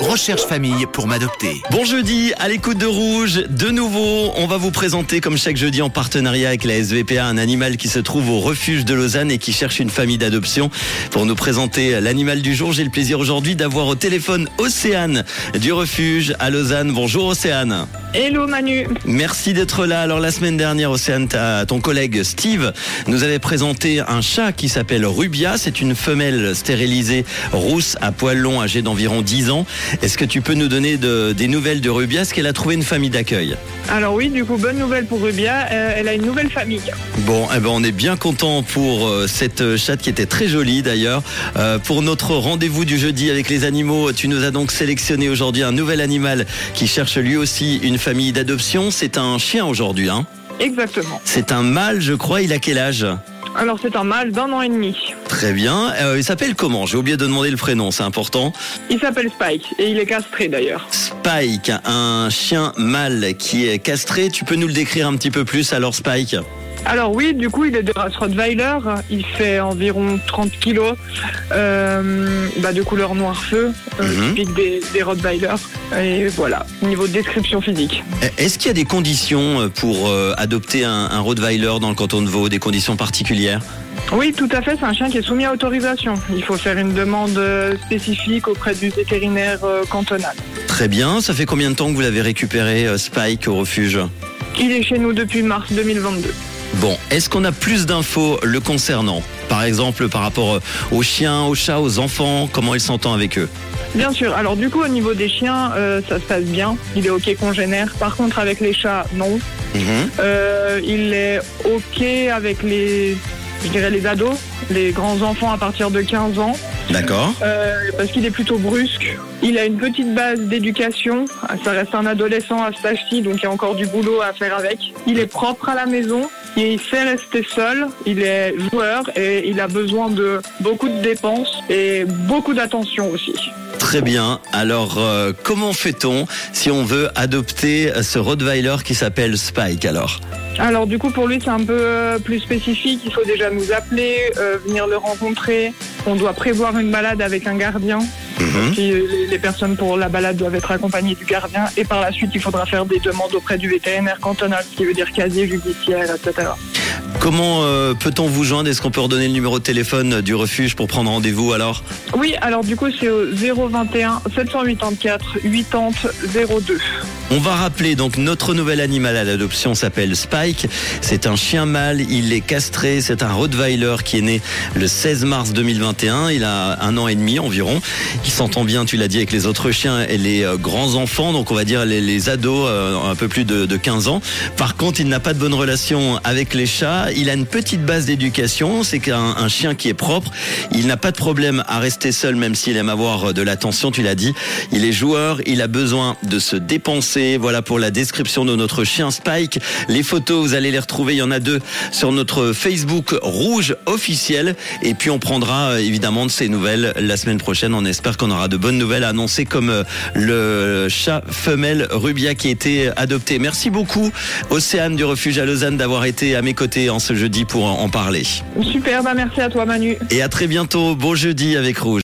Recherche famille pour m'adopter. Bon jeudi, à l'écoute de Rouge, de nouveau, on va vous présenter comme chaque jeudi en partenariat avec la SVPA un animal qui se trouve au refuge de Lausanne et qui cherche une famille d'adoption. Pour nous présenter l'animal du jour, j'ai le plaisir aujourd'hui d'avoir au téléphone Océane du refuge à Lausanne. Bonjour Océane. Hello Manu. Merci d'être là. Alors la semaine dernière, Océane, ton collègue Steve nous avait présenté un chat qui s'appelle Rubia. C'est une femelle stérilisée rousse à poils longs âgée d'environ 10 ans. Est-ce que tu peux nous donner de- des nouvelles de Rubia? Est-ce qu'elle a trouvé une famille d'accueil? Alors oui, du coup, bonne nouvelle pour Rubia, euh, elle a une nouvelle famille. Bon, eh ben on est bien content pour euh, cette chatte qui était très jolie d'ailleurs. Euh, pour notre rendez-vous du jeudi avec les animaux, tu nous as donc sélectionné aujourd'hui un nouvel animal qui cherche lui aussi une famille d'adoption. C'est un chien aujourd'hui, hein Exactement. C'est un mâle, je crois. Il a quel âge? Alors c'est un mâle d'un an et demi. Très bien. Euh, il s'appelle comment? J'ai oublié de demander le prénom, c'est important. Il s'appelle Spike et il est castré d'ailleurs. Spike, un chien mâle qui est castré. Tu peux nous le décrire un petit peu plus alors, Spike? Alors oui, du coup, il est de race Rottweiler, il fait environ 30 kilos, euh, bah, de couleur noir feu, euh, Mhm. typique des, des Rottweiler. Et voilà, niveau description physique. Est-ce qu'il y a des conditions pour euh, adopter un, un Rottweiler dans le canton de Vaud, des conditions particulières? Oui, tout à fait, c'est un chien qui est soumis à autorisation. Il faut faire une demande spécifique auprès du vétérinaire cantonal. Très bien. Ça fait combien de temps que vous l'avez récupéré, Spike, au refuge? Il est chez nous depuis mars 2022. Bon, est-ce qu'on a plus d'infos le concernant Par exemple, par rapport euh, aux chiens, aux chats, aux enfants, comment il s'entend avec eux Bien sûr. Alors du coup, au niveau des chiens, euh, ça se passe bien. Il est ok congénère. Par contre, avec les chats, non. Mhm. Euh, il est ok avec les, je dirais les ados, les grands enfants à partir de 15 ans, D'accord. euh, parce qu'il est plutôt brusque. Il a une petite base d'éducation. Ça reste un adolescent à cet âge-ci, donc il y a encore du boulot à faire avec. Il est propre à la maison. Il sait rester seul, il est joueur et il a besoin de beaucoup de dépenses et beaucoup d'attention aussi. Très bien. Alors, euh, comment fait-on si on veut adopter ce Rottweiler qui s'appelle Spike alors? Alors du coup pour lui c'est un peu euh, plus spécifique, il faut déjà nous appeler, euh, venir le rencontrer, on doit prévoir une balade avec un gardien, Mhm. Les personnes pour la balade doivent être accompagnées du gardien et par la suite il faudra faire des demandes auprès du vétérinaire cantonal, ce qui veut dire casier judiciaire, etc. Comment euh, peut-on vous joindre? Est-ce qu'on peut redonner le numéro de téléphone du refuge pour prendre rendez-vous alors? Oui alors du coup c'est au 021 784 80 02. On va rappeler donc notre nouvel animal à l'adoption s'appelle Spike. C'est un chien mâle, il est castré, c'est un Rottweiler qui est né le 16 mars 2021. Il a un an et demi environ. Il s'entend bien, tu l'as dit, avec les autres chiens et les euh, grands enfants, donc on va dire les, les ados euh, un peu plus de, de 15 ans. Par contre, il n'a pas de bonne relation avec les chats. Il a une petite base d'éducation, c'est qu'un un chien qui est propre. Il n'a pas de problème à rester seul, même s'il aime avoir de l'attention, tu l'as dit. Il est joueur, il a besoin de se dépenser. Voilà pour la description de notre chien Spike. Les photos, vous allez les retrouver. Il y en a deux sur notre Facebook rouge officiel. Et puis on prendra euh, évidemment de ces nouvelles la semaine prochaine. On espère qu'on aura de bonnes nouvelles à annoncer comme euh, le chat femelle Rubia qui a été adopté. Merci beaucoup Océane du refuge à Lausanne d'avoir été à mes côtés ce jeudi pour en parler. Super, bah merci à toi Manu. Et à très bientôt. Bon jeudi avec Rouge.